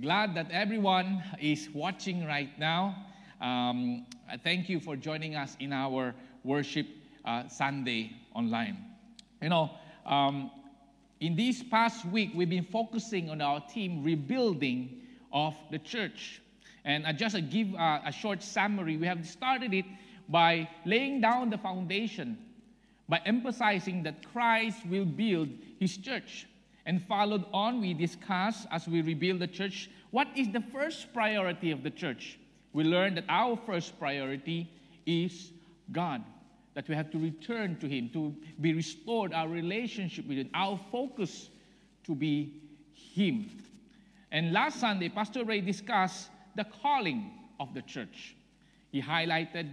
Glad that everyone is watching right now. Um, thank you for joining us in our worship uh, Sunday online. You know, um, in this past week, we've been focusing on our team rebuilding of the church. And I just uh, give uh, a short summary. We have started it by laying down the foundation, by emphasizing that Christ will build his church. And followed on, we discuss as we rebuild the church what is the first priority of the church. We learned that our first priority is God, that we have to return to Him, to be restored, our relationship with Him, our focus to be Him. And last Sunday, Pastor Ray discussed the calling of the church. He highlighted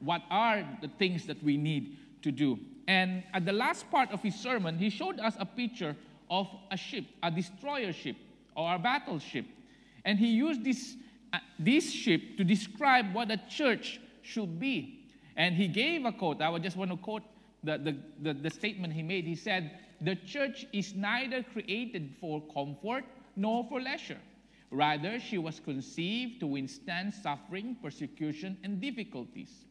what are the things that we need to do. And at the last part of his sermon, he showed us a picture of a ship, a destroyer ship or a battleship. And he used this, uh, this ship to describe what a church should be. And he gave a quote. I just want to quote the, the, the, the statement he made. He said, The church is neither created for comfort nor for leisure. Rather, she was conceived to withstand suffering, persecution, and difficulties.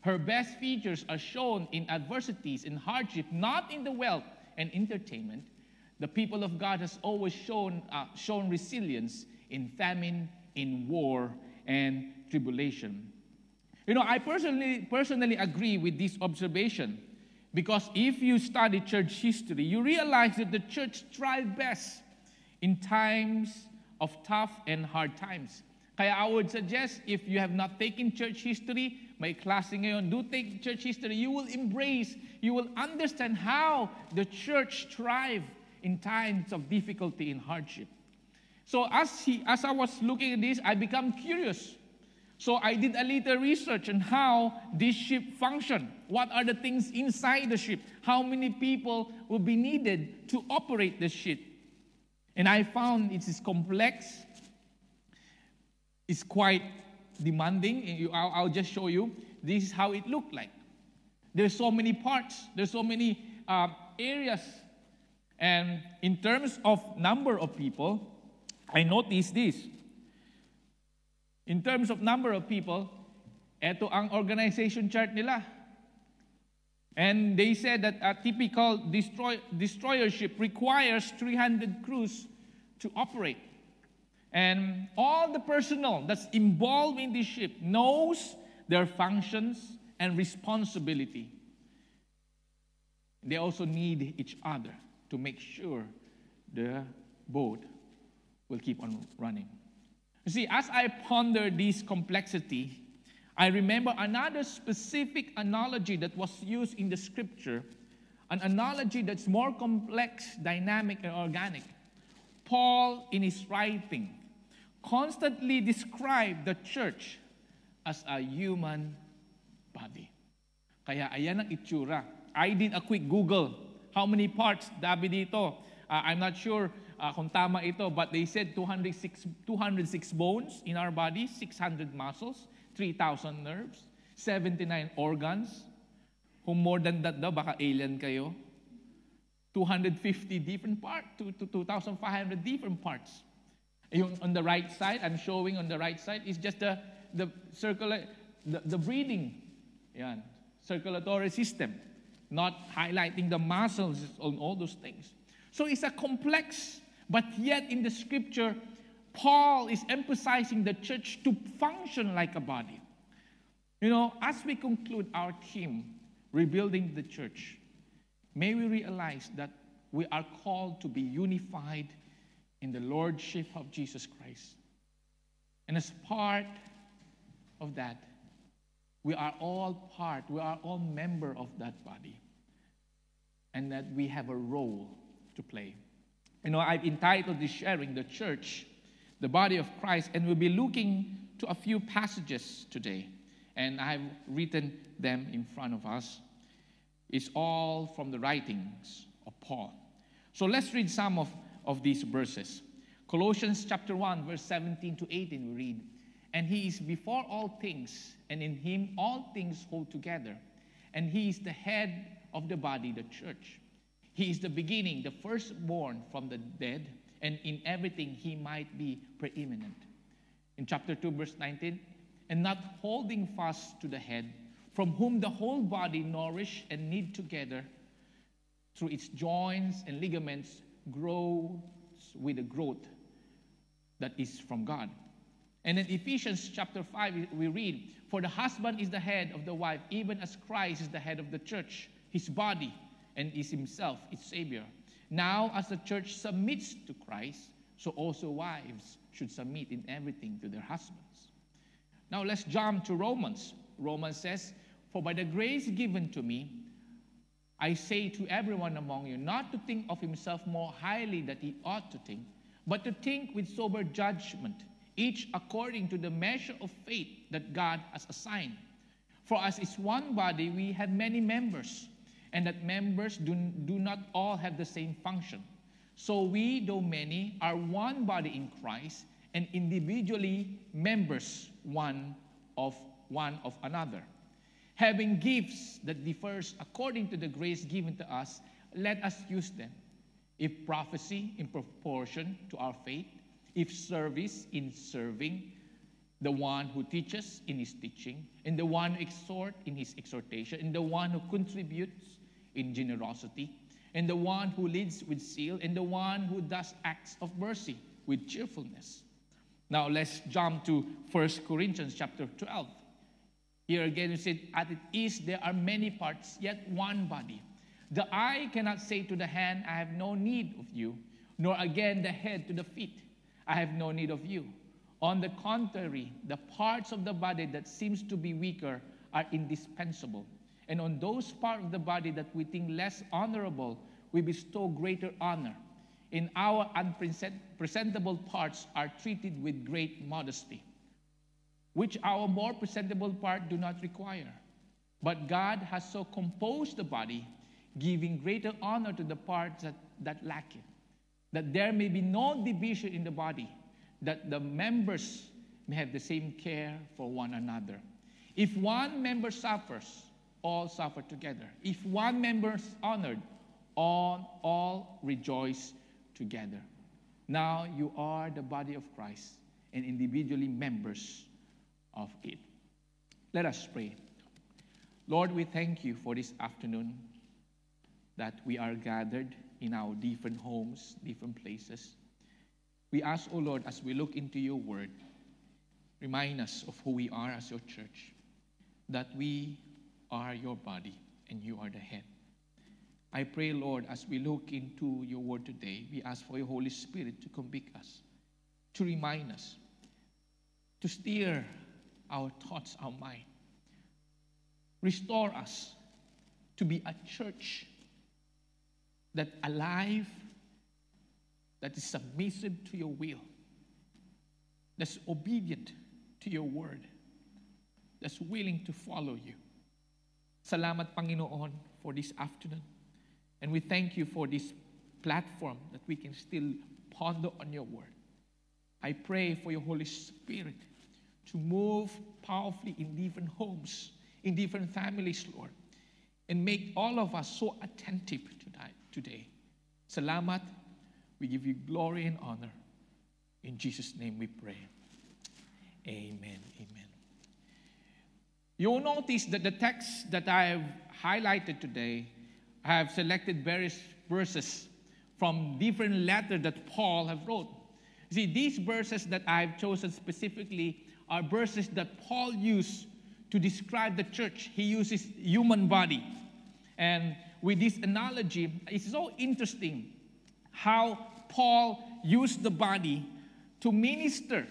Her best features are shown in adversities and hardship, not in the wealth and entertainment. The people of God has always shown, uh, shown resilience in famine, in war, and tribulation. You know, I personally, personally agree with this observation because if you study church history, you realize that the church thrived best in times of tough and hard times. Kaya I would suggest if you have not taken church history, may klase ngayon, do take church history. You will embrace, you will understand how the church thrived in times of difficulty and hardship. So as, he, as I was looking at this, I become curious. So I did a little research on how this ship function. What are the things inside the ship? How many people will be needed to operate the ship? And I found it is complex. It's quite demanding. I'll just show you. This is how it looked like. There's so many parts. There's so many uh, areas and in terms of number of people, I noticed this. In terms of number of people, ito ang organization chart nila. And they said that a typical destroy, destroyer ship requires 300 crews to operate. And all the personnel that's involved in this ship knows their functions and responsibility. They also need each other to make sure the boat will keep on running. You see, as I ponder this complexity, I remember another specific analogy that was used in the scripture, an analogy that's more complex, dynamic, and organic. Paul, in his writing, constantly described the church as a human body. Kaya ayan ang itsura. I did a quick Google how many parts, dabi dito? Uh, I'm not sure uh, kung tama ito, but they said 206, 206 bones in our body, 600 muscles, 3,000 nerves, 79 organs. Kung more than that daw, baka alien kayo. 250 different parts, to, to 2,500 different parts. Yung on the right side, I'm showing on the right side, is just the, the circular, the, the breathing. Yan. Circulatory system not highlighting the muscles on all those things. So it's a complex, but yet in the scripture, Paul is emphasizing the church to function like a body. You know, as we conclude our theme, rebuilding the church, may we realize that we are called to be unified in the lordship of Jesus Christ. And as part of that, we are all part, we are all member of that body and that we have a role to play. You know, I've entitled this sharing the church, the body of Christ, and we'll be looking to a few passages today. And I've written them in front of us. It's all from the writings of Paul. So let's read some of, of these verses. Colossians chapter 1, verse 17 to 18, we read, And he is before all things, and in him all things hold together. And he is the head of the body, the church. He is the beginning, the firstborn from the dead, and in everything he might be preeminent. In chapter 2, verse 19, and not holding fast to the head, from whom the whole body nourished and knit together through its joints and ligaments grows with the growth that is from God. And in Ephesians chapter 5, we read, For the husband is the head of the wife, even as Christ is the head of the church, his body, and is himself its Savior. Now, as the church submits to Christ, so also wives should submit in everything to their husbands. Now, let's jump to Romans. Romans says, For by the grace given to me, I say to everyone among you not to think of himself more highly than he ought to think, but to think with sober judgment, each according to the measure of faith that God has assigned. For as is one body, we have many members and that members do, do not all have the same function. So we, though many, are one body in Christ and individually members one of one of another. Having gifts that differs according to the grace given to us, let us use them. If prophecy in proportion to our faith, if service in serving, the one who teaches in his teaching, and the one who exhorts in his exhortation, and the one who contributes in generosity, and the one who leads with zeal, and the one who does acts of mercy with cheerfulness. Now let's jump to 1 Corinthians chapter 12. Here again, you said, At it is, there are many parts, yet one body. The eye cannot say to the hand, I have no need of you, nor again the head to the feet, I have no need of you. On the contrary, the parts of the body that seems to be weaker are indispensable. And on those parts of the body that we think less honorable, we bestow greater honor. In our unpresentable parts are treated with great modesty, which our more presentable part do not require. But God has so composed the body, giving greater honor to the parts that, that lack it, that there may be no division in the body, that the members may have the same care for one another. If one member suffers, all suffer together. If one member is honored, all, all rejoice together. Now you are the body of Christ and individually members of it. Let us pray. Lord, we thank you for this afternoon that we are gathered in our different homes, different places. We ask, O oh Lord, as we look into your word, remind us of who we are as your church, that we are your body and you are the head. I pray, Lord, as we look into your word today, we ask for your Holy Spirit to convict us, to remind us, to steer our thoughts, our mind. Restore us to be a church that alive, that is submissive to your will, that's obedient to your word, that's willing to follow you. Salamat, Panginoon, for this afternoon. And we thank you for this platform that we can still ponder on your word. I pray for your Holy Spirit to move powerfully in different homes, in different families, Lord, and make all of us so attentive tonight, today. Salamat. We give you glory and honor. In Jesus' name we pray. Amen. Amen. You'll notice that the text that I have highlighted today, I have selected various verses from different letters that Paul have wrote. See, these verses that I've chosen specifically are verses that Paul used to describe the church. He uses human body. And with this analogy, it's so interesting how Paul used the body to minister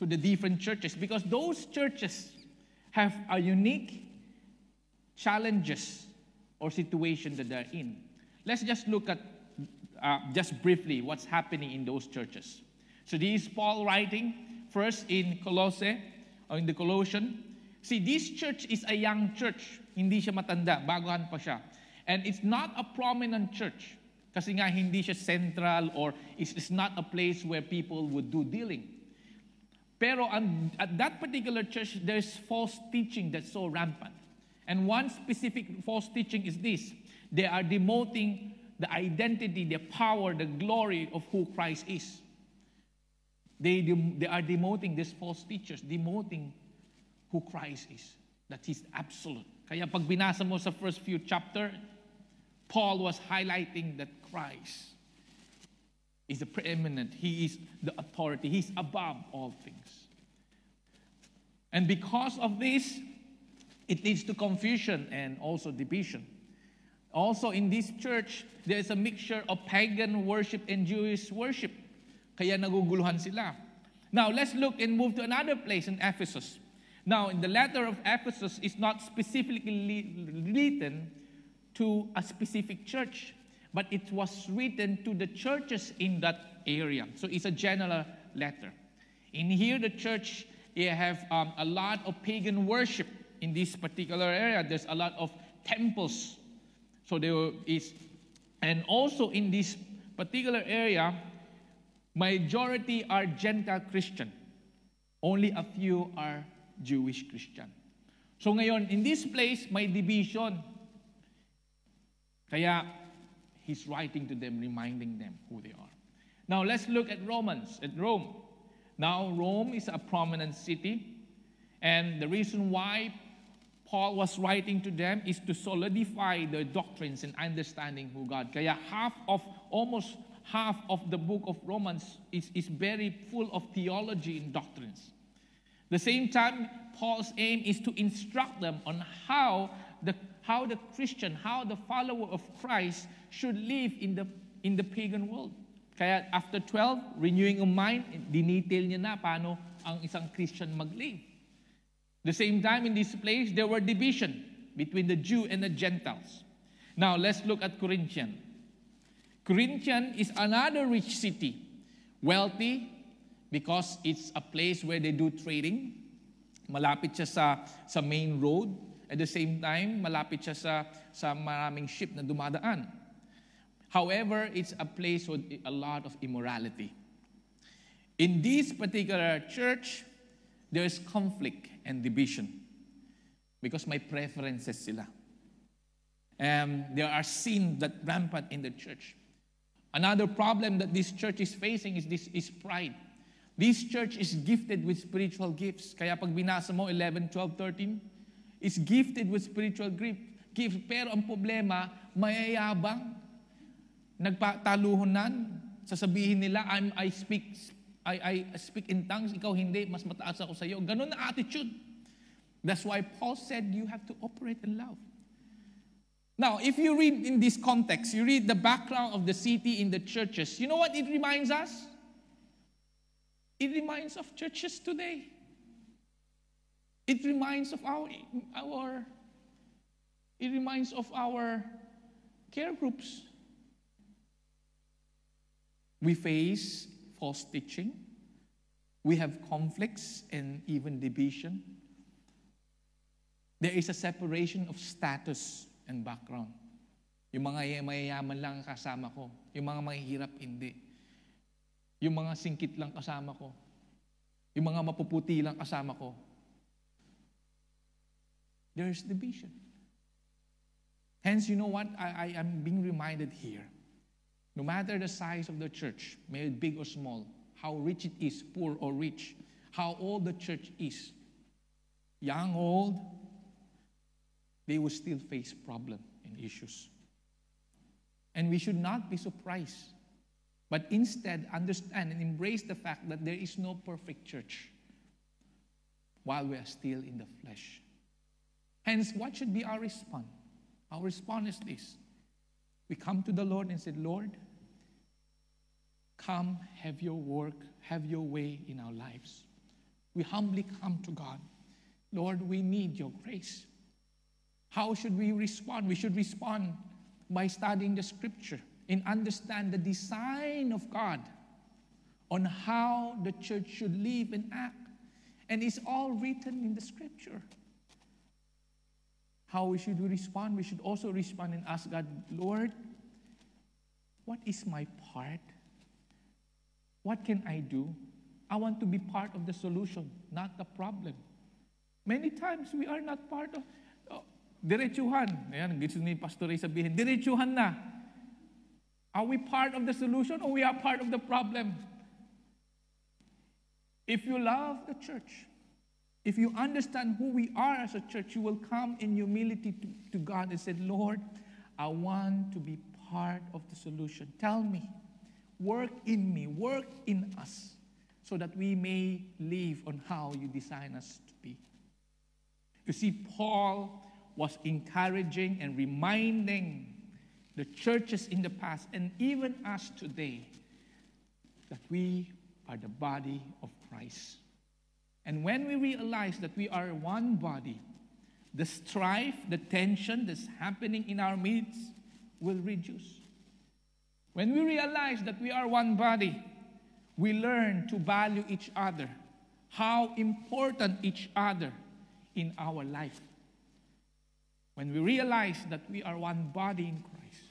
to the different churches because those churches have a unique challenges or situation that they're in. Let's just look at uh, just briefly what's happening in those churches. So this is Paul writing first in Colossae or in the Colossian. See, this church is a young church. Hindi siya matanda, baguhan pa siya. And it's not a prominent church. Kasi nga hindi siya central or it's, it's not a place where people would do dealing. Pero at that particular church, there's false teaching that's so rampant. And one specific false teaching is this they are demoting the identity, the power, the glory of who Christ is. They, they are demoting these false teachers, demoting who Christ is, that He's absolute. Kaya pag binasa mo sa first few chapter, Paul was highlighting that Christ is the preeminent. He is the authority. He's above all things. And because of this, it leads to confusion and also division. Also, in this church, there is a mixture of pagan worship and Jewish worship. Kaya naguguluhan sila. Now, let's look and move to another place in Ephesus. Now, in the letter of Ephesus is not specifically written to a specific church, but it was written to the churches in that area. So it's a general letter. In here, the church you have um, a lot of pagan worship in this particular area. There's a lot of temples. So there is, and also in this particular area, majority are Gentile Christian. Only a few are Jewish Christian. So ngayon, in this place, may division. Kaya, he's writing to them, reminding them who they are. Now, let's look at Romans, at Rome. Now, Rome is a prominent city, and the reason why Paul was writing to them is to solidify their doctrines and understanding who God. Kaya half of, almost half of the book of Romans is, is very full of theology and doctrines. The same time, Paul's aim is to instruct them on how how the Christian, how the follower of Christ should live in the, in the pagan world. Kaya after 12, renewing of mind, dinetail niya na paano ang isang Christian mag-live. The same time in this place, there were division between the Jew and the Gentiles. Now, let's look at Corinthian. Corinthian is another rich city, wealthy, because it's a place where they do trading. Malapit siya sa, sa main road. At the same time, malapit siya sa, sa maraming ship na dumadaan. However, it's a place with a lot of immorality. In this particular church, there is conflict and division because my preferences sila. And there are sins that rampant in the church. Another problem that this church is facing is this is pride. This church is gifted with spiritual gifts. Kaya pag binasa mo 11, 12, 13, is gifted with spiritual gifts. Pero ang problema, mayayabang. Nagpataluhonan. Sasabihin nila, I'm, I speak I, I speak in tongues, ikaw hindi, mas mataas ako sa iyo. Ganun na attitude. That's why Paul said you have to operate in love. Now, if you read in this context, you read the background of the city in the churches, you know what it reminds us? It reminds of churches today. It reminds of our, our it reminds of our care groups. We face false teaching. We have conflicts and even division. There is a separation of status and background. Yung mga mayayaman lang kasama ko. Yung mga mahihirap, hindi. Yung mga singkit lang kasama ko. Yung mga mapuputi lang kasama ko. There is division. Hence, you know what? I, I am being reminded here. No matter the size of the church, may it big or small, how rich it is, poor or rich, how old the church is, young, old, they will still face problem and issues. And we should not be surprised but instead understand and embrace the fact that there is no perfect church while we are still in the flesh. Hence, what should be our response? Our response is this we come to the Lord and said, Lord, come, have your work, have your way in our lives. We humbly come to God. Lord, we need your grace. How should we respond? We should respond by studying the scripture and understand the design of God on how the church should live and act. And it's all written in the scripture. How we should respond? We should also respond and ask God, Lord, what is my part? What can I do? I want to be part of the solution, not the problem. Many times we are not part of, oh, diretsuhan. Ayan, gusto ni Pastor Ray sabihin, diretsuhan na. Are we part of the solution or we are part of the problem? If you love the church, if you understand who we are as a church, you will come in humility to, to God and say, Lord, I want to be part of the solution. Tell me, work in me, work in us, so that we may live on how you design us to be. You see, Paul was encouraging and reminding the churches in the past and even us today that we are the body of Christ. And when we realize that we are one body, the strife, the tension that's happening in our midst will reduce. When we realize that we are one body, we learn to value each other, how important each other in our life. When we realize that we are one body in Christ,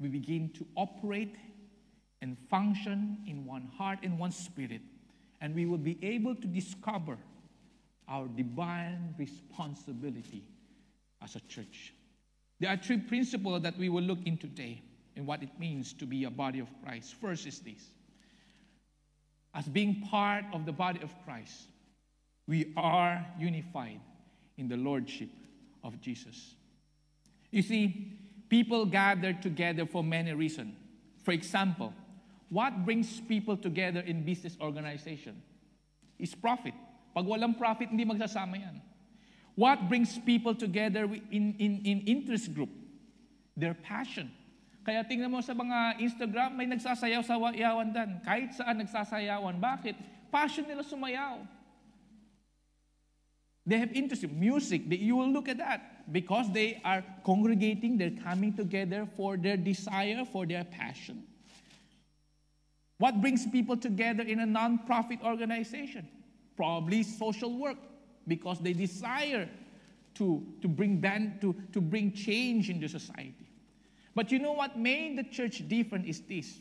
we begin to operate and function in one heart and one spirit, and we will be able to discover our divine responsibility as a church. There are three principles that we will look in today and what it means to be a body of Christ. First is this as being part of the body of Christ, we are unified in the Lordship of Jesus. You see, people gather together for many reasons. For example, what brings people together in business organization is profit. Pag walang profit, hindi magsasama yan. What brings people together in, in, in interest group? Their passion. Kaya tingnan mo sa mga Instagram, may nagsasayaw sa yawan dan. Kahit saan nagsasayawan. Bakit? Passion nila sumayaw. They have interest in music. You will look at that. Because they are congregating, they're coming together for their desire, for their passion. What brings people together in a non-profit organization? Probably social work, because they desire to, to, bring, ban, to, to bring change in the society. But you know what made the church different is this.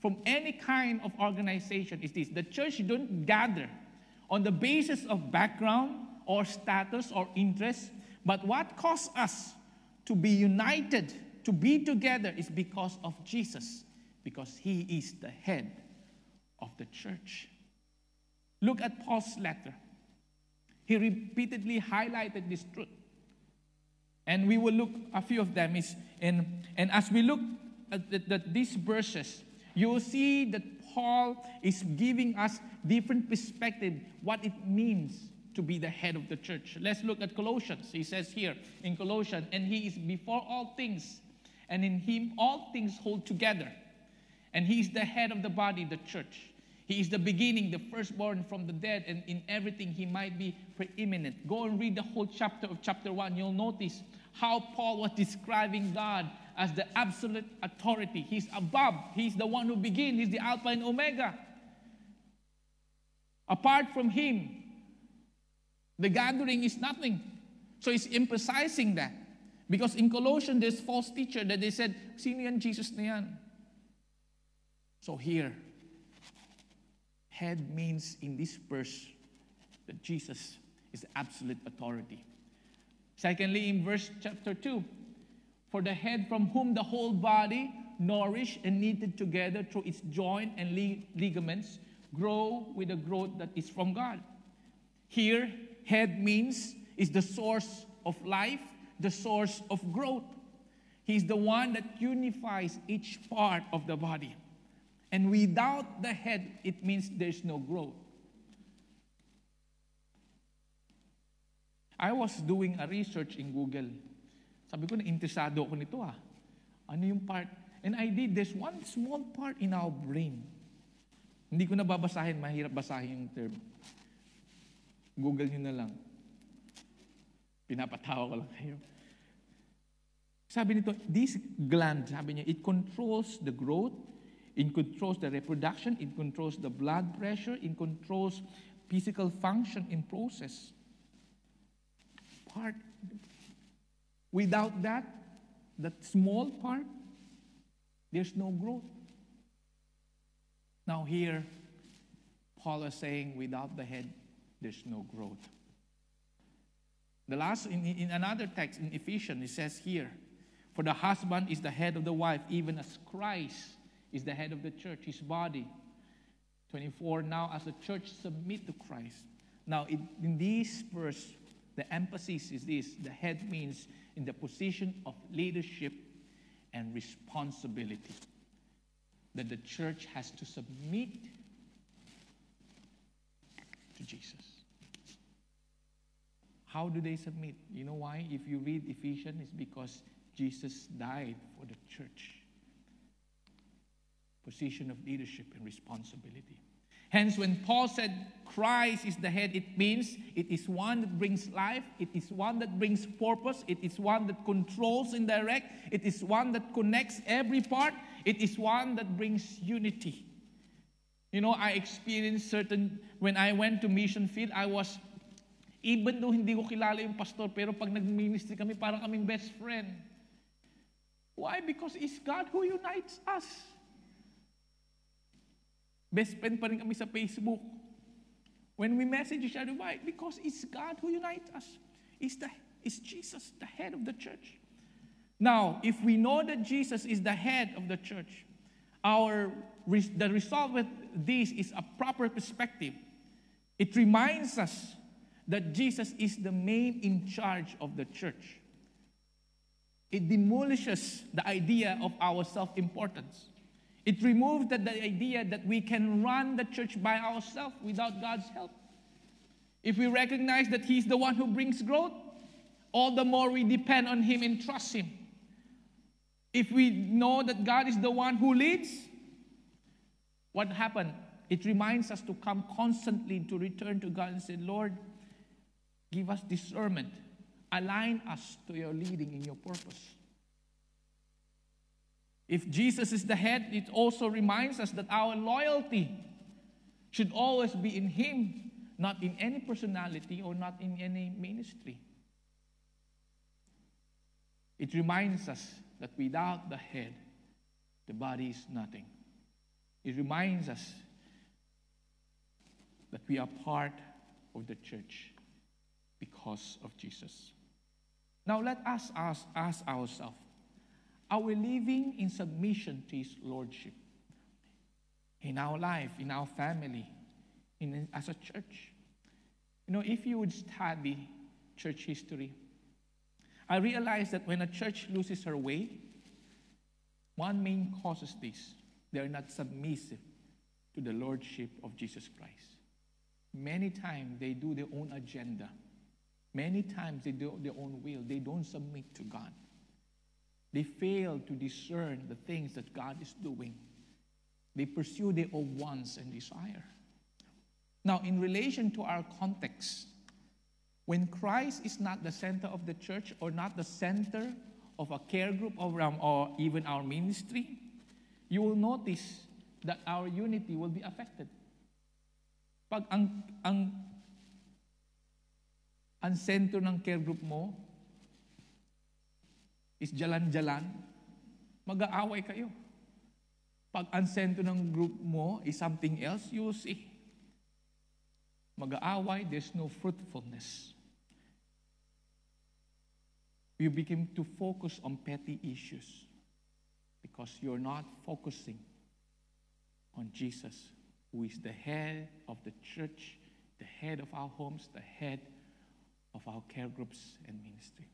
From any kind of organization is this. The church don't gather on the basis of background or status or interest, but what caused us to be united, to be together is because of Jesus, because he is the head of the church. Look at Paul's letter. He repeatedly highlighted this truth. And we will look a few of them is in, and as we look at the, the, these verses, you will see that Paul is giving us different perspective what it means to be the head of the church. Let's look at Colossians. He says here in Colossians, and he is before all things, and in him all things hold together. And he's the head of the body, the church. He is the beginning, the firstborn from the dead, and in everything he might be preeminent. Go and read the whole chapter of chapter 1. You'll notice how Paul was describing God as the absolute authority. He's above, he's the one who begins, he's the Alpha and Omega. Apart from him, the gathering is nothing. So he's emphasizing that. Because in Colossians, there's false teacher that they said, Sino? Jesus na yan. So here, head means in this verse that Jesus is absolute authority. Secondly, in verse chapter 2, for the head from whom the whole body, nourished and knitted together through its joint and ligaments, grow with the growth that is from God. Here, head means is the source of life, the source of growth. He's the one that unifies each part of the body. And without the head, it means there's no growth. I was doing a research in Google. Sabi ko na interesado ako nito ah. Ano yung part? And I did, there's one small part in our brain. Hindi ko na babasahin, mahirap basahin yung term. Google nyo na lang. Pinapatawa ko lang kayo. Sabi nito, this gland, sabi niya, it controls the growth, it controls the reproduction, it controls the blood pressure, it controls physical function in process. Part. Without that, that small part, there's no growth. Now here, Paul is saying, without the head, there's no growth. The last, in, in another text in Ephesians, it says here, For the husband is the head of the wife, even as Christ is the head of the church, his body. 24 Now, as the church submit to Christ. Now, in, in this verse, the emphasis is this the head means in the position of leadership and responsibility. That the church has to submit to Jesus. How do they submit? You know why? If you read Ephesians, it's because Jesus died for the church. Position of leadership and responsibility. Hence, when Paul said Christ is the head, it means it is one that brings life, it is one that brings purpose, it is one that controls and directs, it is one that connects every part, it is one that brings unity. You know, I experienced certain, when I went to mission field, I was, even though hindi ko kilala yung pastor, pero pag nag-ministry kami, para kaming best friend. Why? Because it's God who unites us. Best friend pa rin kami sa Facebook. When we message each other, why? Because it's God who unites us. It's, the, it's Jesus, the head of the church. Now, if we know that Jesus is the head of the church, our the result with this is a proper perspective. It reminds us that Jesus is the main in charge of the church. It demolishes the idea of our self importance. It removes the, the idea that we can run the church by ourselves without God's help. If we recognize that He's the one who brings growth, all the more we depend on Him and trust Him. If we know that God is the one who leads, what happened? It reminds us to come constantly to return to God and say, Lord, give us discernment. Align us to your leading in your purpose. If Jesus is the head, it also reminds us that our loyalty should always be in Him, not in any personality or not in any ministry. It reminds us that without the head, the body is nothing. It reminds us that we are part of the church because of Jesus. Now let us ask, ask ourselves are we living in submission to His Lordship? In our life, in our family, in, as a church. You know, if you would study church history, I realize that when a church loses her way, one main cause is this they're not submissive to the Lordship of Jesus Christ. Many times they do their own agenda. Many times they do their own will. They don't submit to God. They fail to discern the things that God is doing. They pursue their own wants and desire. Now, in relation to our context, when Christ is not the center of the church or not the center of a care group or, um, even our ministry, you will notice that our unity will be affected. Pag ang, ang, ang center ng care group mo is jalan-jalan, mag-aaway kayo. Pag ang sentro ng group mo is something else, you will see. Mag-aaway, there's no fruitfulness. You begin to focus on petty issues because you're not focusing on Jesus, who is the head of the church, the head of our homes, the head of our care groups and ministry.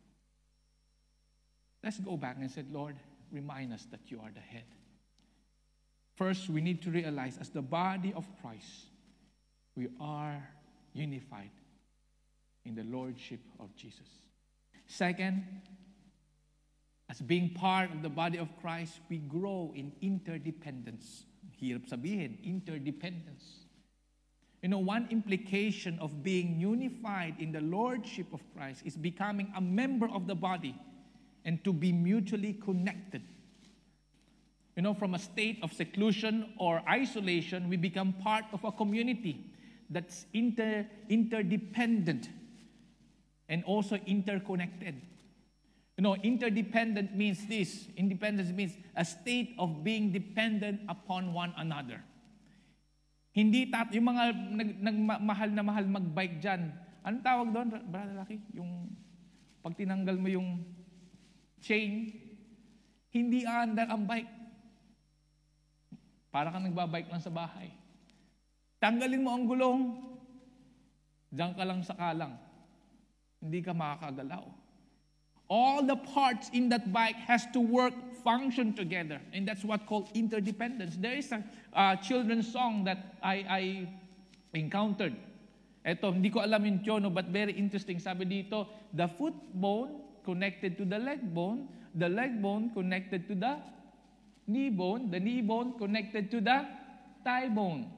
Let's go back and say, Lord, remind us that you are the head. First, we need to realize as the body of Christ, we are unified in the lordship of Jesus. Second, as being part of the body of Christ, we grow in interdependence. Hirap sabihin, interdependence. You know, one implication of being unified in the lordship of Christ is becoming a member of the body and to be mutually connected. You know, from a state of seclusion or isolation, we become part of a community that's inter, interdependent and also interconnected. You know, interdependent means this. Independence means a state of being dependent upon one another. Hindi tat yung mga nag, nagmahal na mahal magbike diyan. Anong tawag doon, brother Lucky? Yung pag tinanggal mo yung chain, Hindi aandar ang bike. Para kang nagbabike lang sa bahay. Tanggalin mo ang gulong, diyan ka lang sa kalang. Hindi ka makakagalaw. All the parts in that bike has to work, function together. And that's what called interdependence. There is a uh, children's song that I, I encountered. Ito, hindi ko alam yung tono, but very interesting. Sabi dito, the foot bone connected to the leg bone, the leg bone connected to the knee bone, the knee bone connected to the thigh bone.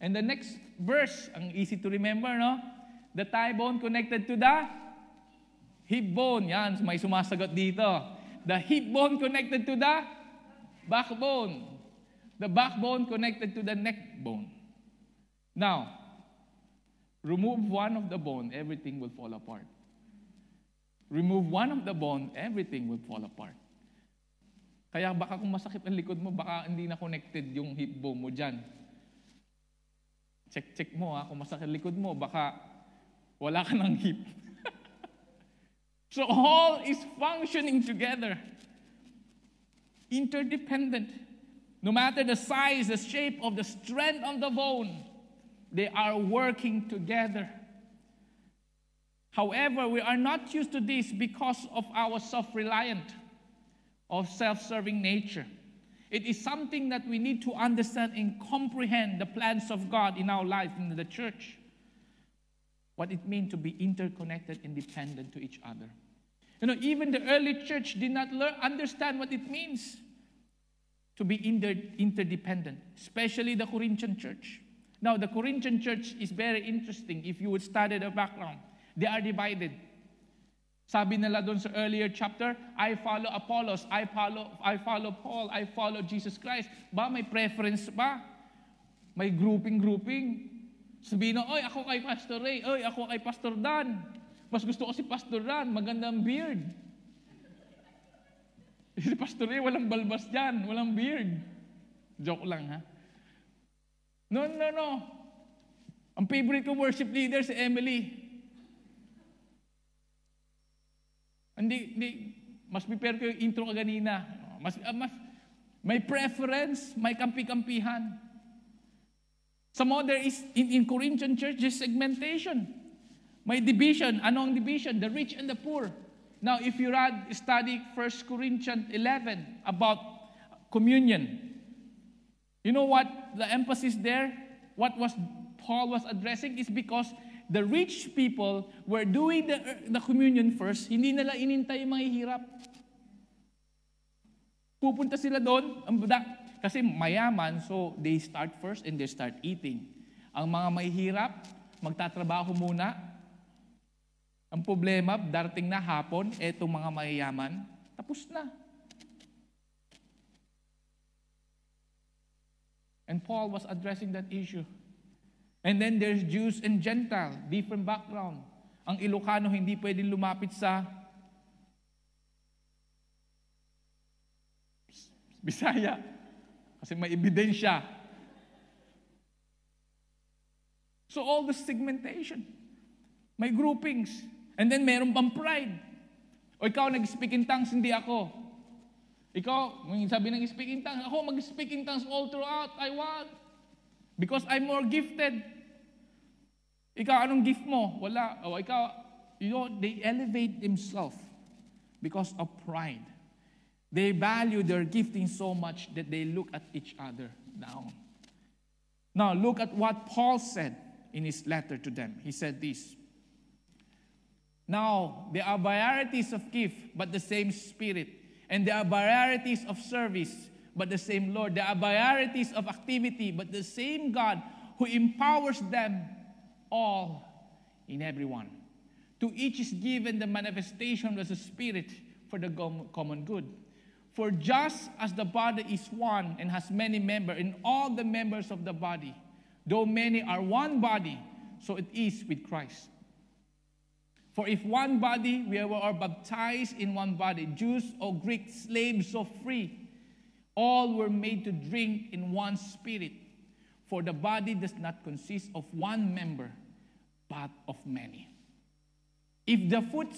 And the next verse, ang easy to remember, no? The thigh bone connected to the Hip bone, yan, may sumasagot dito. The hip bone connected to the backbone. The backbone connected to the neck bone. Now, remove one of the bone, everything will fall apart. Remove one of the bone, everything will fall apart. Kaya baka kung masakit ang likod mo, baka hindi na connected yung hip bone mo dyan. Check-check mo ha, kung masakit ang likod mo, baka wala ka ng hip. So all is functioning together, interdependent. No matter the size, the shape of the strength of the bone, they are working together. However, we are not used to this because of our self reliant or self serving nature. It is something that we need to understand and comprehend the plans of God in our life in the church. What it means to be interconnected and dependent to each other. You know, even the early church did not learn, understand what it means to be inter, interdependent, especially the Corinthian church. Now, the Corinthian church is very interesting if you would study the background. They are divided. Sabi nila doon sa earlier chapter, I follow Apollos, I follow, I follow Paul, I follow Jesus Christ. Ba, may preference ba? May grouping-grouping. Sabihin na, oy, ako kay Pastor Ray, oy, ako kay Pastor Dan. Mas gusto ko si Pastor Ran, magandang beard. Si Pastor Ray, walang balbas dyan, walang beard. Joke lang, ha? No, no, no. Ang favorite ko worship leader si Emily. Hindi, hindi, mas prepare ko yung intro kaganina. Mas, uh, mas, may preference, may kampi-kampihan. Some other is, in, in Corinthian church, is segmentation. May division. Ano ang division? The rich and the poor. Now, if you read, study 1 Corinthians 11 about communion, you know what the emphasis there? What was Paul was addressing is because the rich people were doing the, the communion first, hindi nila inintay yung mga hirap. Pupunta sila doon, kasi mayaman, so they start first and they start eating. Ang mga mahihirap, magtatrabaho muna, ang problema, darating na hapon, etong mga mayayaman, tapos na. And Paul was addressing that issue. And then there's Jews and Gentile, different background. Ang Ilocano hindi pwedeng lumapit sa Bisaya kasi may ebidensya. So all the segmentation. May groupings. And then meron pang pride. O ikaw nag-speak in tongues, hindi ako. Ikaw, sabi ng speak in tongues, ako mag-speak in tongues all throughout. I want. Because I'm more gifted. Ikaw, anong gift mo? Wala. O ikaw, you know, they elevate themselves because of pride. They value their gifting so much that they look at each other down. Now, look at what Paul said in his letter to them. He said this now, there are varieties of gift, but the same Spirit. And there are varieties of service, but the same Lord. There are varieties of activity, but the same God who empowers them all in everyone. To each is given the manifestation of the Spirit for the common good. For just as the body is one and has many members, and all the members of the body, though many are one body, so it is with Christ. For if one body, we were are baptized in one body, Jews or Greeks, slaves or free, all were made to drink in one spirit. For the body does not consist of one member, but of many. If the foot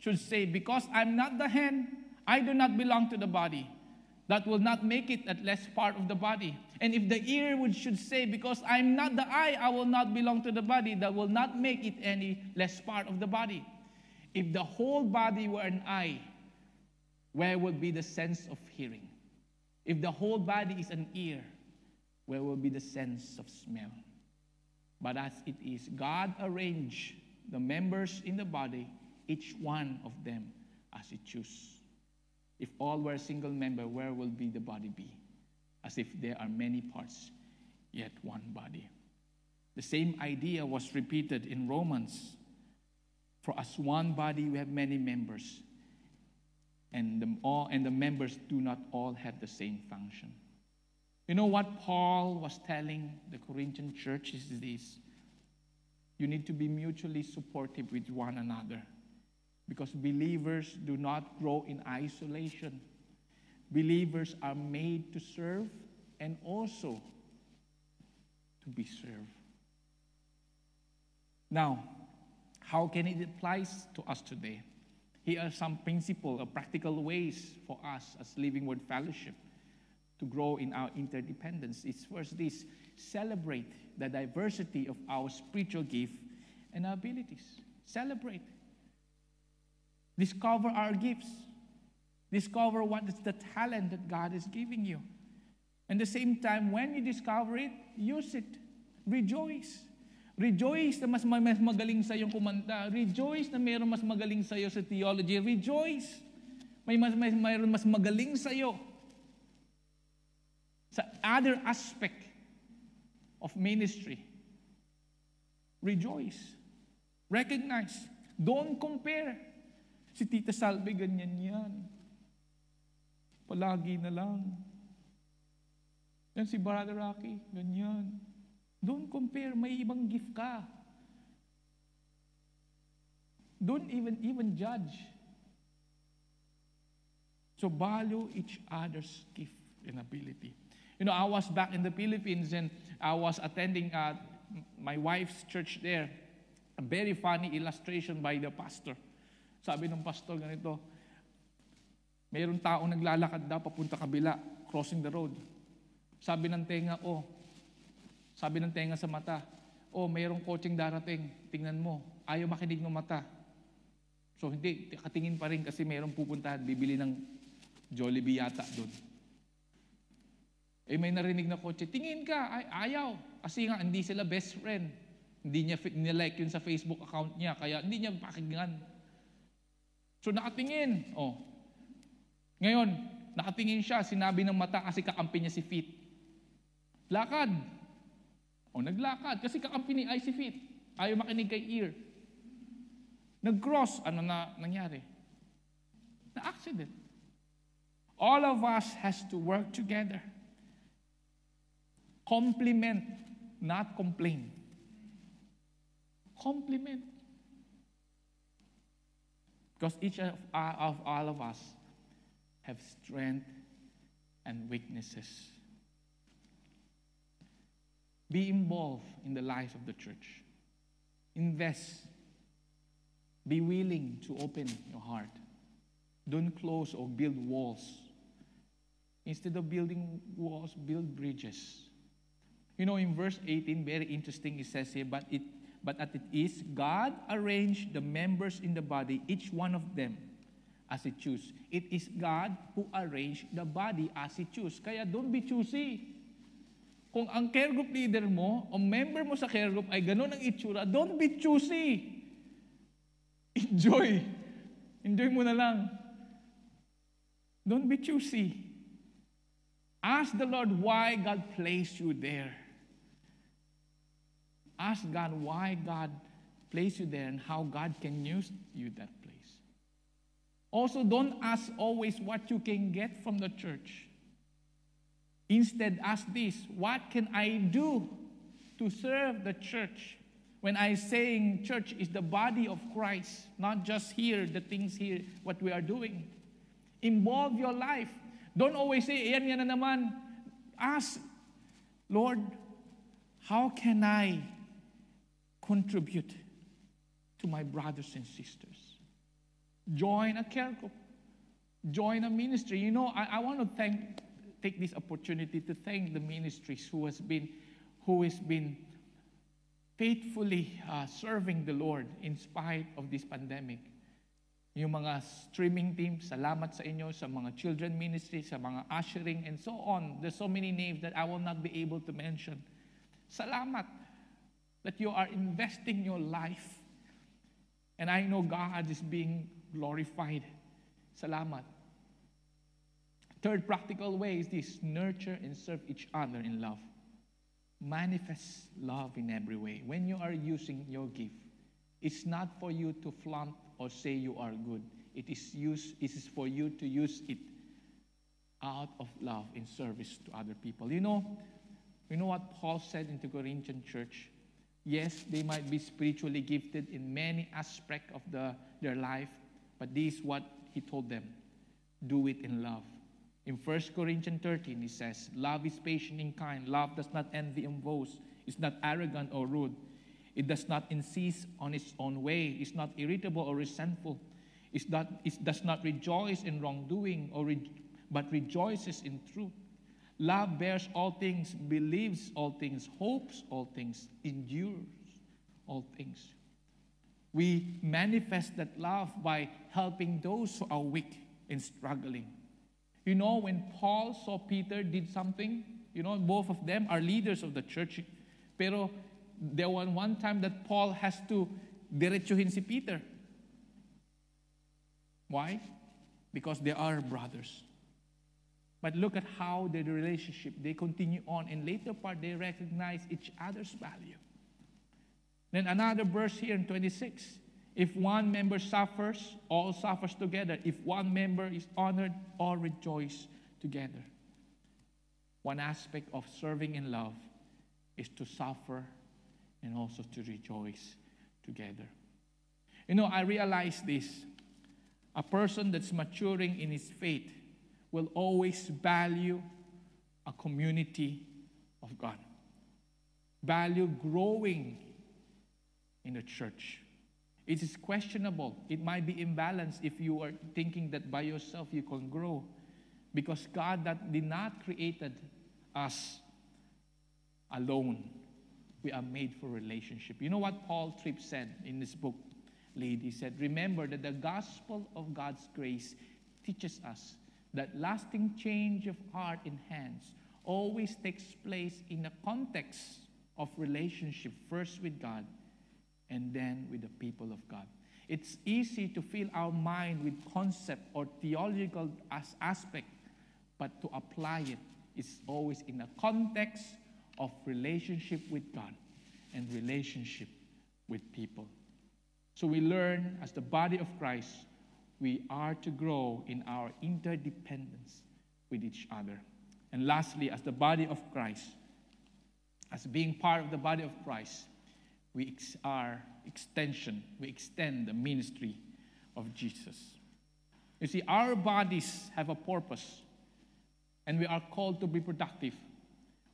should say, Because I'm not the hand, I do not belong to the body. That will not make it at less part of the body. And if the ear would, should say, Because I'm not the eye, I will not belong to the body, that will not make it any less part of the body. If the whole body were an eye, where would be the sense of hearing? If the whole body is an ear, where will be the sense of smell? But as it is, God arranged the members in the body, each one of them as He chooses. If all were a single member, where will be the body be? As if there are many parts, yet one body. The same idea was repeated in Romans. For as one body, we have many members, and the, all, and the members do not all have the same function. You know what Paul was telling the Corinthian church is this you need to be mutually supportive with one another because believers do not grow in isolation. Believers are made to serve and also to be served. Now, how can it apply to us today? Here are some principles or uh, practical ways for us as Living Word Fellowship to grow in our interdependence. It's first this celebrate the diversity of our spiritual gift and our abilities. Celebrate. Discover our gifts. Discover what is the talent that God is giving you. And the same time, when you discover it, use it. Rejoice. Rejoice na mas, mas magaling sa iyong kumanta. Rejoice na mayroon mas magaling sa iyo sa theology. Rejoice. May mas, may, mayroon mas magaling sa sa other aspect of ministry. Rejoice. Recognize. Don't compare. Si Tita Salve, ganyan yan. Palagi na lang. Yan si Brother Rocky, ganyan. Don't compare, may ibang gift ka. Don't even even judge. So value each other's gift and ability. You know, I was back in the Philippines and I was attending uh, my wife's church there. A very funny illustration by the pastor. Sabi ng pastor ganito, mayroong taong naglalakad daw papunta kabila, crossing the road. Sabi ng tenga, oh, sabi ng tenga sa mata, oh, mayroong coaching darating, tingnan mo, ayaw makinig ng mata. So hindi, katingin pa rin kasi mayroong pupuntahan, bibili ng Jollibee yata doon. Eh may narinig na kotse, tingin ka, ay, ayaw. Kasi nga, hindi sila best friend. Hindi niya nilike yun sa Facebook account niya, kaya hindi niya pakinggan. So nakatingin. Oh. Ngayon, nakatingin siya, sinabi ng mata kasi kakampi niya si feet. Lakad. O naglakad kasi kakampi ni ay si feet. Ayaw makinig kay ear. Nag-cross, ano na nangyari? Na-accident. All of us has to work together. Compliment, not complain. Compliment. Because each of, of all of us have strength and weaknesses. Be involved in the life of the church. Invest. Be willing to open your heart. Don't close or build walls. Instead of building walls, build bridges. You know, in verse 18, very interesting, it says here, but it but as it is, God arranged the members in the body, each one of them, as He choose. It is God who arranged the body as He choose. Kaya don't be choosy. Kung ang care group leader mo, o member mo sa care group ay ganun ang itsura, don't be choosy. Enjoy. Enjoy mo na lang. Don't be choosy. Ask the Lord why God placed you there. Ask God why God placed you there and how God can use you that place. Also, don't ask always what you can get from the church. Instead, ask this what can I do to serve the church? When I saying church is the body of Christ, not just here, the things here, what we are doing. Involve your life. Don't always say, yan, yan na naman. Ask, Lord, how can I contribute to my brothers and sisters. Join a care group. join a ministry. You know, I, I want to thank, take this opportunity to thank the ministries who has been, who has been faithfully uh, serving the Lord in spite of this pandemic. Yung mga streaming team, salamat sa inyo, sa mga children ministry, sa mga ushering, and so on. There's so many names that I will not be able to mention. Salamat that you are investing your life. And I know God is being glorified. Salamat. Third practical way is this nurture and serve each other in love. Manifest love in every way. When you are using your gift, it's not for you to flaunt or say you are good. It is, use, it is for you to use it out of love in service to other people. You know, you know what Paul said in the Corinthian church? Yes, they might be spiritually gifted in many aspects of the, their life, but this is what he told them do it in love. In 1 Corinthians 13, he says, Love is patient and kind. Love does not envy and boast. It's not arrogant or rude. It does not insist on its own way. It's not irritable or resentful. It's not, it does not rejoice in wrongdoing, or re, but rejoices in truth. Love bears all things, believes all things, hopes all things, endures all things. We manifest that love by helping those who are weak and struggling. You know, when Paul saw Peter did something, you know, both of them are leaders of the church. Pero there was one time that Paul has to diretsuhin si Peter. Why? Because they are brothers. But look at how the relationship, they continue on. In later part, they recognize each other's value. Then another verse here in 26. If one member suffers, all suffers together. If one member is honored, all rejoice together. One aspect of serving in love is to suffer and also to rejoice together. You know, I realize this. A person that's maturing in his faith will always value a community of God, value growing in the church. It is questionable. It might be imbalanced if you are thinking that by yourself you can grow. Because God that did not created us alone. We are made for relationship. You know what Paul Tripp said in this book, Lead? He said, Remember that the gospel of God's grace teaches us that lasting change of heart and hands always takes place in the context of relationship, first with God and then with the people of God. It's easy to fill our mind with concept or theological as aspect, but to apply it is always in the context of relationship with God and relationship with people. So we learn as the body of Christ, we are to grow in our interdependence with each other. And lastly, as the body of Christ, as being part of the body of Christ, we ex- are extension, we extend the ministry of Jesus. You see, our bodies have a purpose, and we are called to be productive.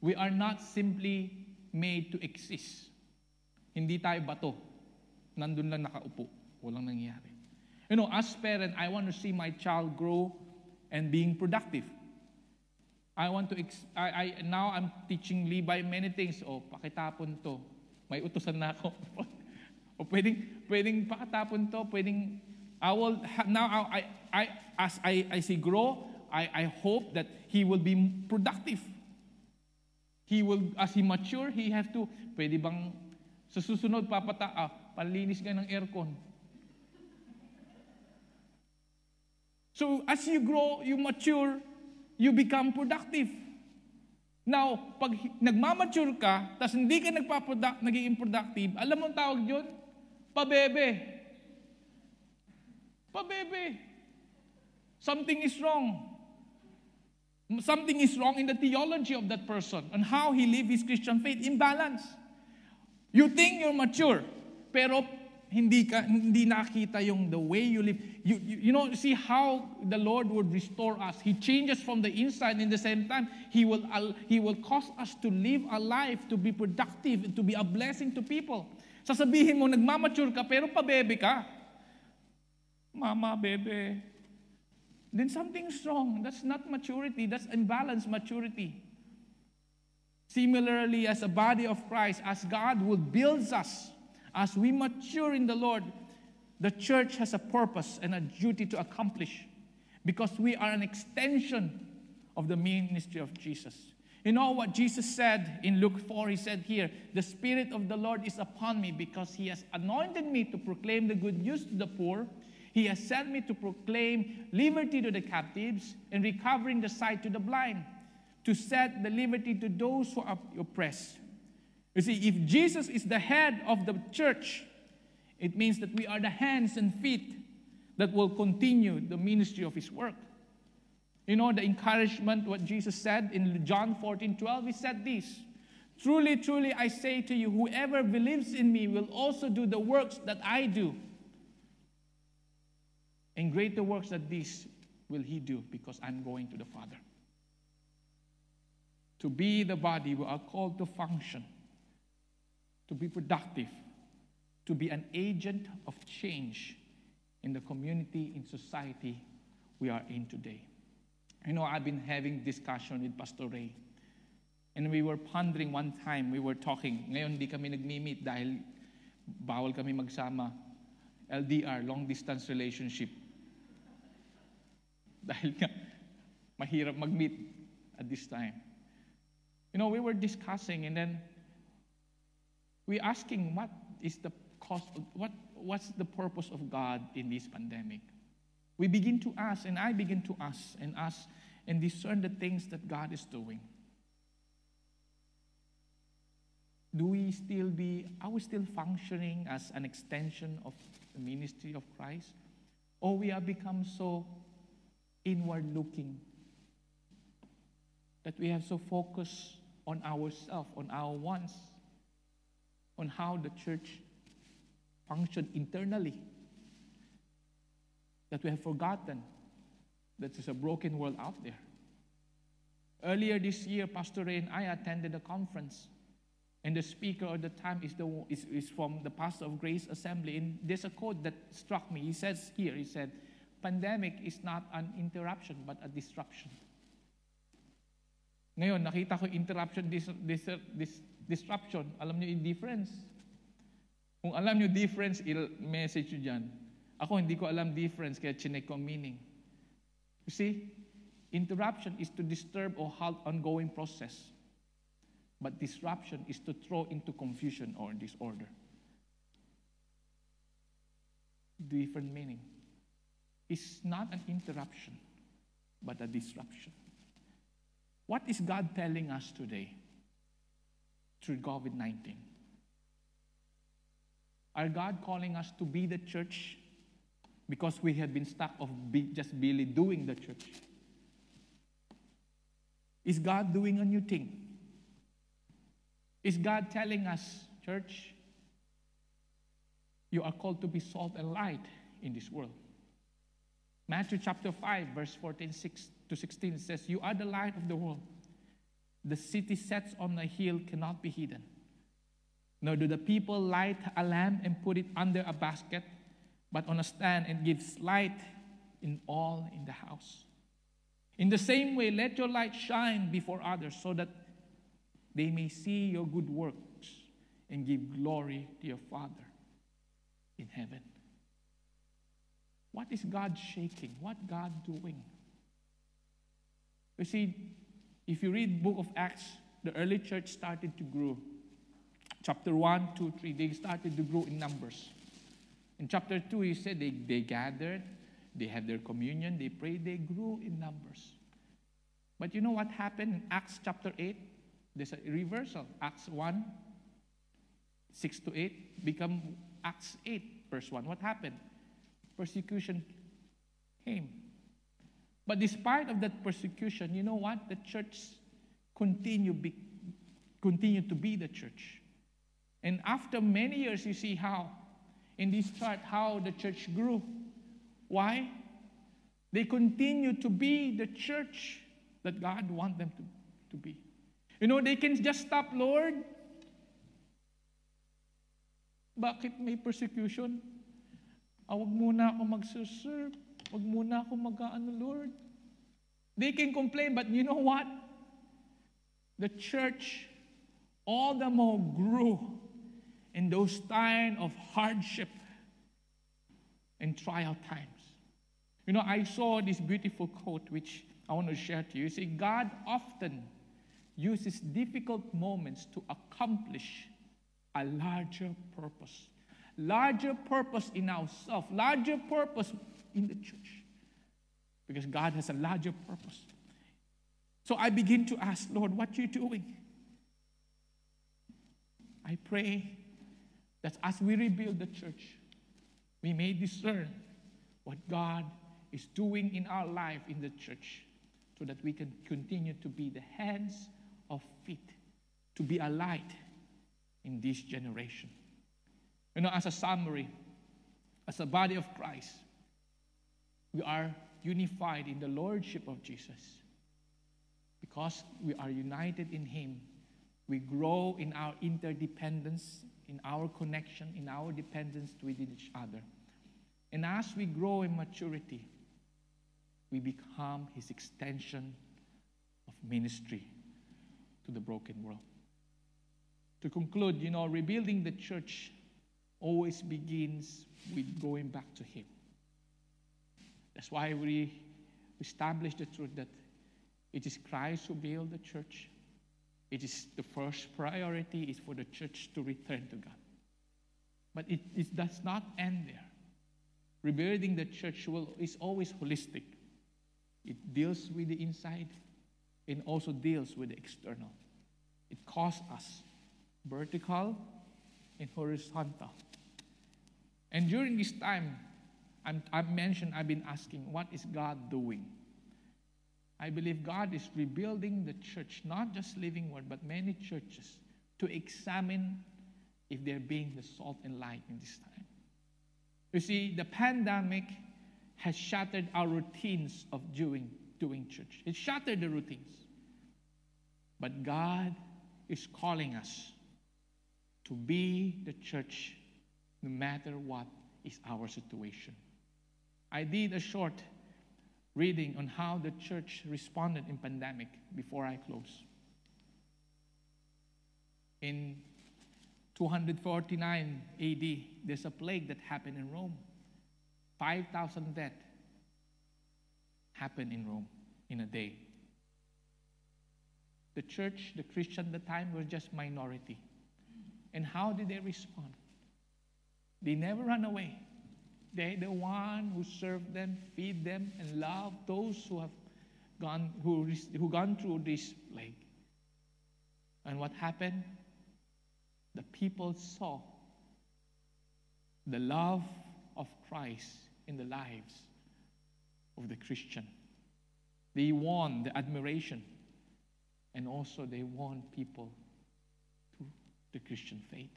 We are not simply made to exist. Hindi tayo bato. Nandun lang nakaupo. Walang nangyayari. You know, as parent, I want to see my child grow and being productive. I want to, ex- I, I, now I'm teaching Levi many things. Oh, pakitapon to. May utusan na ako. o pwedeng, pwedeng pakatapon to, pwedeng, I will, now I, I, as I, as he grow, I, I hope that he will be productive. He will, as he mature, he have to, pwede bang, sa susunod, papata, ah, palinis ka ng aircon. So as you grow, you mature, you become productive. Now, pag nagmamature ka, tapos hindi ka nagpaproduct, nagiging productive, alam mo ang tawag yun? Pabebe. Pabebe. Something is wrong. Something is wrong in the theology of that person and how he live his Christian faith. Imbalance. You think you're mature, pero hindi ka hindi nakita yung the way you live. You, you, you know, see how the Lord would restore us. He changes from the inside in the same time he will he will cause us to live a life to be productive, to be a blessing to people. Sasabihin mo nagmamature ka pero pa bebe ka. Mama, bebe. then something's wrong. That's not maturity, that's imbalanced maturity. Similarly, as a body of Christ, as God will build us, as we mature in the Lord, the church has a purpose and a duty to accomplish because we are an extension of the ministry of Jesus. You know what Jesus said in Luke 4? He said here, The Spirit of the Lord is upon me because He has anointed me to proclaim the good news to the poor. He has sent me to proclaim liberty to the captives and recovering the sight to the blind, to set the liberty to those who are oppressed. You see, if Jesus is the head of the church, it means that we are the hands and feet that will continue the ministry of His work. You know, the encouragement, what Jesus said in John 14 12, he said this Truly, truly, I say to you, whoever believes in me will also do the works that I do. And greater works than these will he do because I'm going to the Father. To be the body, we are called to function, to be productive, to be an agent of change in the community, in society we are in today. You know, I've been having discussion with Pastor Ray. And we were pondering one time, we were talking. Ngayon, di kami nagmi-meet dahil bawal kami magsama. LDR, long distance relationship. Dahil nga, mahirap mag-meet at this time. You know, we were discussing and then we asking what is the cost, of, what, what's the purpose of God in this pandemic? We begin to ask, and I begin to ask and ask and discern the things that God is doing. Do we still be, are we still functioning as an extension of the ministry of Christ? Or we have become so inward looking that we have so focused on ourselves, on our wants, on how the church functions internally that we have forgotten that there's a broken world out there. Earlier this year, Pastor Ray and I attended a conference, and the speaker at the time is, the, is, is from the pastor of Grace Assembly. And there's a quote that struck me. He says here, he said, pandemic is not an interruption, but a disruption. Ngayon, nakita ko interruption, dis, dis, dis, disruption. Alam niyo yung difference? Kung alam niyo difference, il-message nyo dyan. Ako hindi ko alam difference kaya chinek ko meaning. You see, interruption is to disturb or halt ongoing process. But disruption is to throw into confusion or disorder. Different meaning. It's not an interruption, but a disruption. What is God telling us today through COVID 19? Are God calling us to be the church because we have been stuck of be, just barely doing the church. Is God doing a new thing? Is God telling us, church, you are called to be salt and light in this world? Matthew chapter 5, verse 14 6 to 16 says, You are the light of the world. The city sets on a hill cannot be hidden. Nor do the people light a lamp and put it under a basket but on a stand and gives light in all in the house. In the same way, let your light shine before others so that they may see your good works and give glory to your Father in heaven. What is God shaking? What God doing? You see, if you read book of Acts, the early church started to grow. Chapter 1, 2, 3, they started to grow in numbers. In chapter 2, he said they, they gathered, they had their communion, they prayed, they grew in numbers. But you know what happened in Acts chapter 8? There's a reversal. Acts 1, 6 to 8, become Acts 8, verse 1. What happened? Persecution came. But despite of that persecution, you know what? The church continued, to be the church. And after many years, you see how in this chart how the church grew. Why? They continue to be the church that God wants them to, to be. You know, they can just stop, Lord. Bakit may persecution? Awag muna ako. Wag muna ako mag-ano, Lord. They can complain, but you know what? The church all the more grew in those times of hardship and trial times. You know, I saw this beautiful quote which I want to share to you. You see, God often uses difficult moments to accomplish a larger purpose. Larger purpose in ourselves, larger purpose in the church. Because God has a larger purpose. So I begin to ask, Lord, what are you doing? I pray that as we rebuild the church, we may discern what God is doing in our life in the church so that we can continue to be the hands of feet, to be a light in this generation. You know, as a summary, as a body of Christ, we are unified in the Lordship of Jesus. Because we are united in Him, we grow in our interdependence, in our connection, in our dependence with each other. And as we grow in maturity, we become His extension of ministry to the broken world. To conclude, you know, rebuilding the church always begins with going back to Him. That's why we establish the truth that it is Christ who built the church. It is the first priority is for the church to return to God. But it, it does not end there. Rebuilding the church will, is always holistic. It deals with the inside and also deals with the external. It calls us vertical and horizontal. And during this time, I'm, I mentioned I've been asking, what is God doing? I believe God is rebuilding the church, not just Living Word, but many churches, to examine if they're being the salt and light in this time. You see, the pandemic has shattered our routines of doing, doing church. It shattered the routines. But God is calling us to be the church no matter what is our situation. I did a short reading on how the church responded in pandemic before I close. In 249 AD, there's a plague that happened in Rome. 5,000 deaths happened in Rome in a day. The church, the Christian at the time, were just minority. And how did they respond? They never ran away. They're the one who served them, feed them, and love those who have gone who who gone through this plague. And what happened? The people saw the love of Christ in the lives of the Christian. They won the admiration, and also they won people to the Christian faith.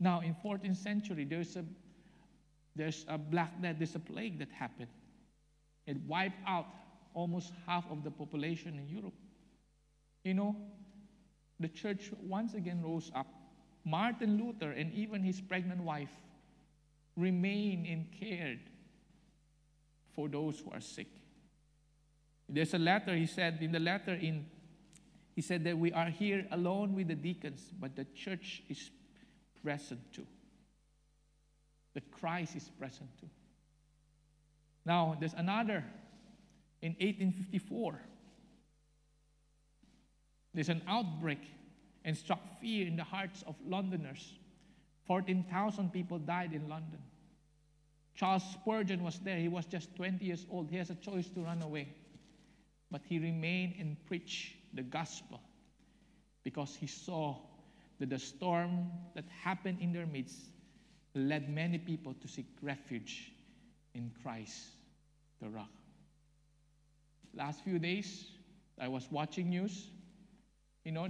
Now, in 14th century, there's a there's a black death, there's a plague that happened. It wiped out almost half of the population in Europe. You know, the church once again rose up. Martin Luther and even his pregnant wife remained and cared for those who are sick. There's a letter, he said, in the letter in he said that we are here alone with the deacons, but the church is present too that Christ is present too. Now, there's another in 1854. There's an outbreak and struck fear in the hearts of Londoners. 14,000 people died in London. Charles Spurgeon was there. He was just 20 years old. He has a choice to run away. But he remained and preached the gospel because he saw that the storm that happened in their midst led many people to seek refuge in Christ, the rock. Last few days, I was watching news. You know,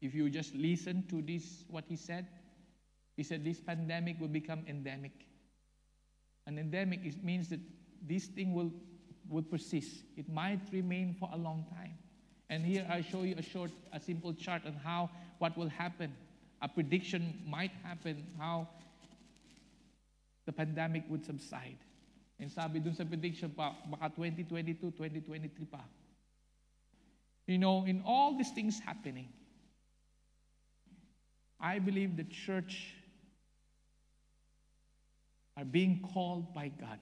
if you just listen to this, what he said, he said this pandemic will become endemic. An endemic is, means that this thing will, will persist. It might remain for a long time. And here I show you a short, a simple chart on how what will happen. A prediction might happen how the pandemic would subside. And sabi dun sa prediction pa, baka 2022, 2023 pa. You know, in all these things happening, I believe the church are being called by God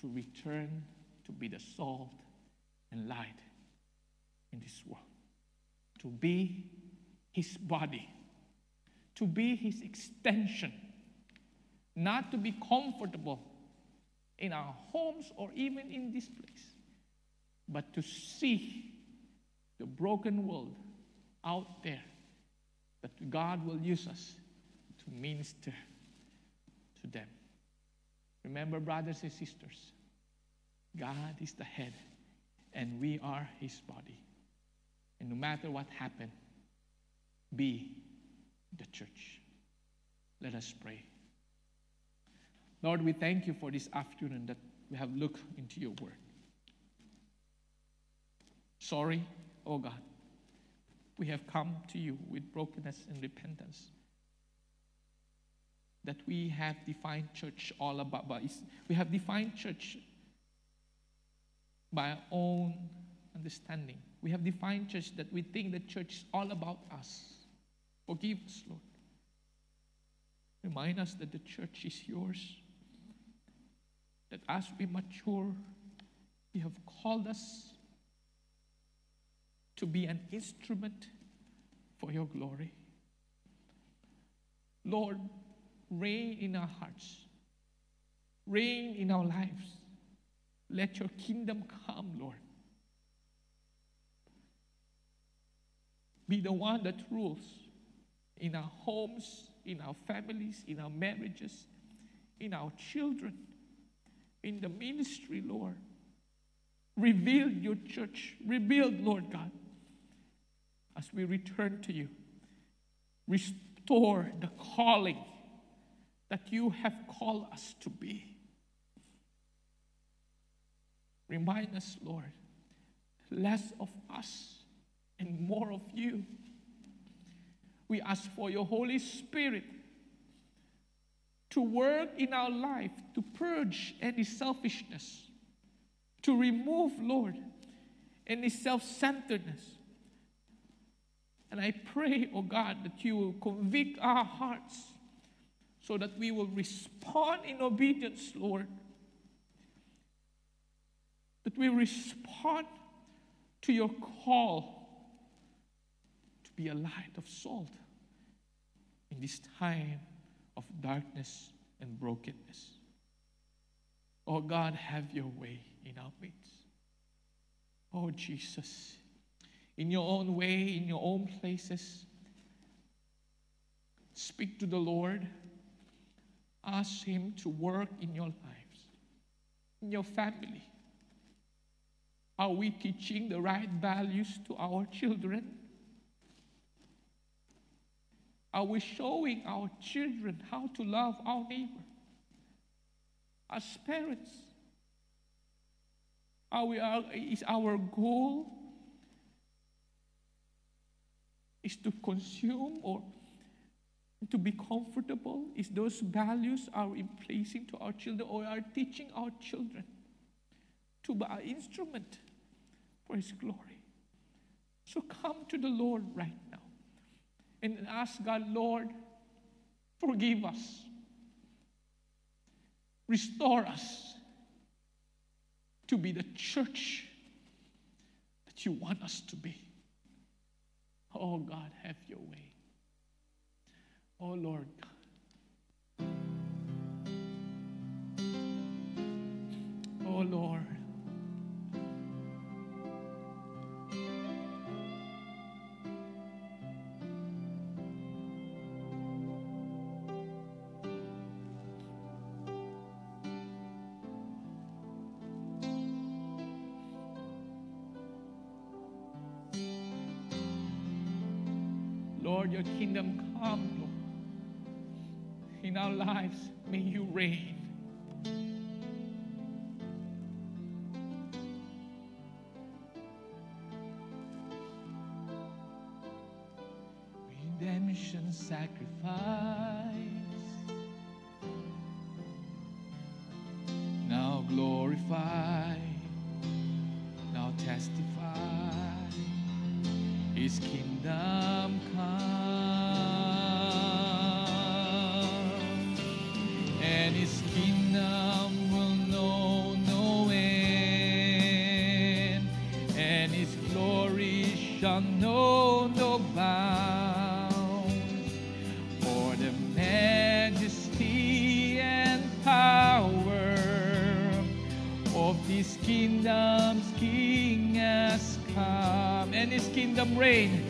to return to be the salt and light in this world, to be His body, to be His extension, not to be comfortable in our homes or even in this place, but to see the broken world out there that God will use us to minister to them. Remember, brothers and sisters, God is the head, and we are his body. And no matter what happened, be the church. Let us pray. Lord, we thank you for this afternoon that we have looked into your word. Sorry, oh God, we have come to you with brokenness and repentance. That we have defined church all about, but we have defined church by our own understanding. We have defined church that we think the church is all about us. Forgive us, Lord. Remind us that the church is yours. That as we mature, you have called us to be an instrument for your glory. Lord, reign in our hearts, reign in our lives. Let your kingdom come, Lord. Be the one that rules in our homes, in our families, in our marriages, in our children, in the ministry, Lord. Reveal your church. Rebuild, Lord God as we return to you. Restore the calling that you have called us to be. Remind us, Lord, less of us and more of you. We ask for your Holy Spirit to work in our life, to purge any selfishness, to remove, Lord, any self centeredness, and I pray, oh God, that you will convict our hearts so that we will respond in obedience, Lord. That we respond to your call to be a light of salt in this time of darkness and brokenness. Oh God, have your way in our midst. Oh Jesus in your own way, in your own places. Speak to the Lord. Ask Him to work in your lives, in your family. Are we teaching the right values to our children? Are we showing our children how to love our neighbor? As parents, are we, are, is our goal is to consume or to be comfortable? Is those values are in placing to our children or are teaching our children to be an instrument for His glory? So come to the Lord right now and ask God, Lord, forgive us, restore us to be the church that you want us to be. Oh God, have your way. Oh Lord God. Oh Lord. Lord, In our lives, may you reign. Redemption sacrifice. Now glorify, now testify. His kingdom come, His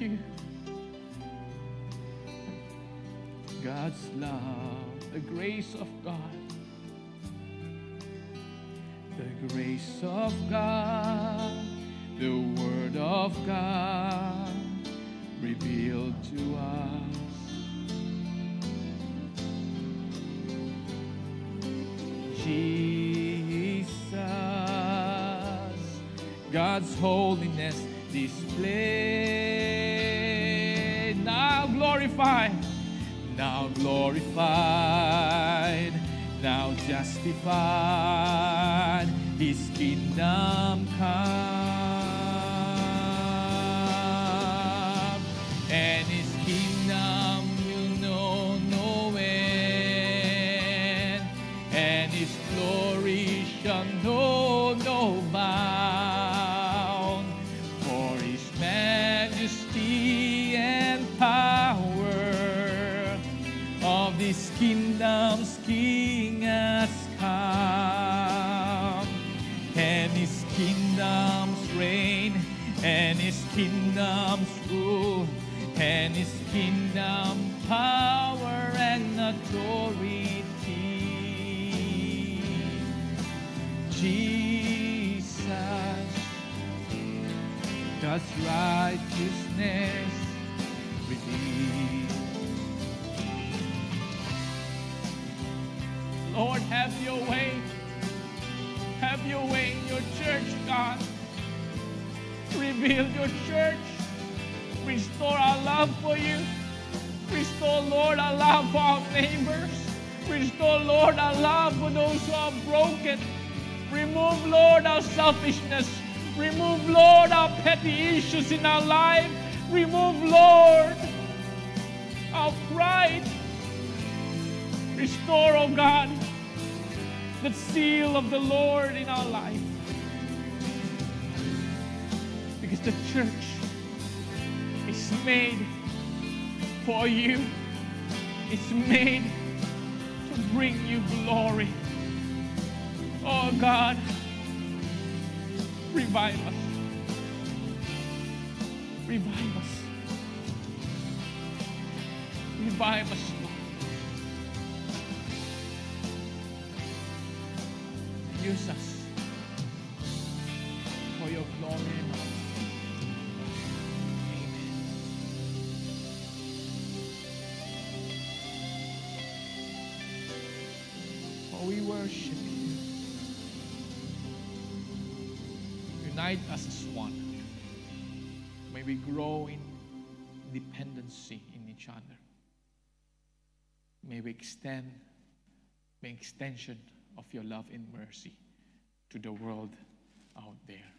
you. God's love, the grace of God, the grace of God, the Word of God revealed to us. Jesus, God's holiness displayed. Now glorified, now justified. His kingdom come, righteousness revealed. Lord, have your way. Have your way in your church, God. Rebuild your church. Restore our love for you. Restore, Lord, our love for our neighbors. Restore, Lord, our love for those who are broken. Remove, Lord, our selfishness. Lord, our petty issues in our life. Remove, Lord, our pride. Restore, oh God, the seal of the Lord in our life. Because the church is made for you, it's made to bring you glory. Oh God, revive us. Revive us. Revive us, Lord. Use us for your glory and honor. We worship you. Unite us as one. We grow in dependency in each other. May we extend the extension of your love and mercy to the world out there.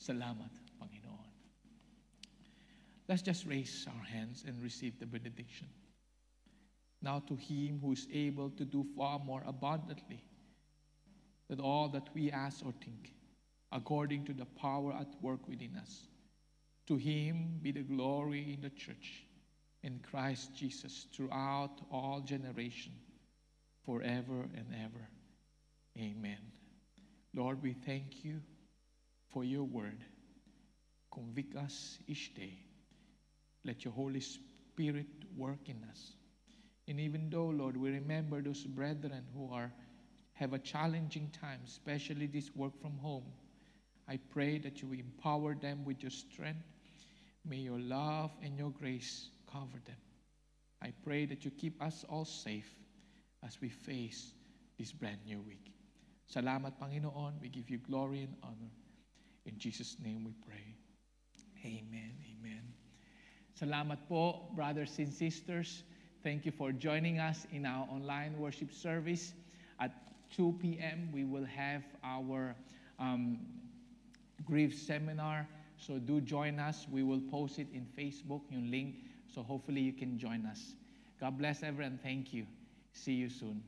Salamat, Panginoon. Let's just raise our hands and receive the benediction. Now to him who is able to do far more abundantly than all that we ask or think, according to the power at work within us. To him be the glory in the church in Christ Jesus throughout all generation, forever and ever. Amen. Lord, we thank you for your word. Convict us each day. Let your Holy Spirit work in us. And even though, Lord, we remember those brethren who are have a challenging time, especially this work from home. I pray that you empower them with your strength. May your love and your grace cover them. I pray that you keep us all safe as we face this brand new week. Salamat, Panginoon. We give you glory and honor. In Jesus' name we pray. Amen. Amen. Salamat po, brothers and sisters. Thank you for joining us in our online worship service. At 2 p.m., we will have our um, grief seminar. So do join us. We will post it in Facebook, yung link. So hopefully you can join us. God bless everyone. Thank you. See you soon.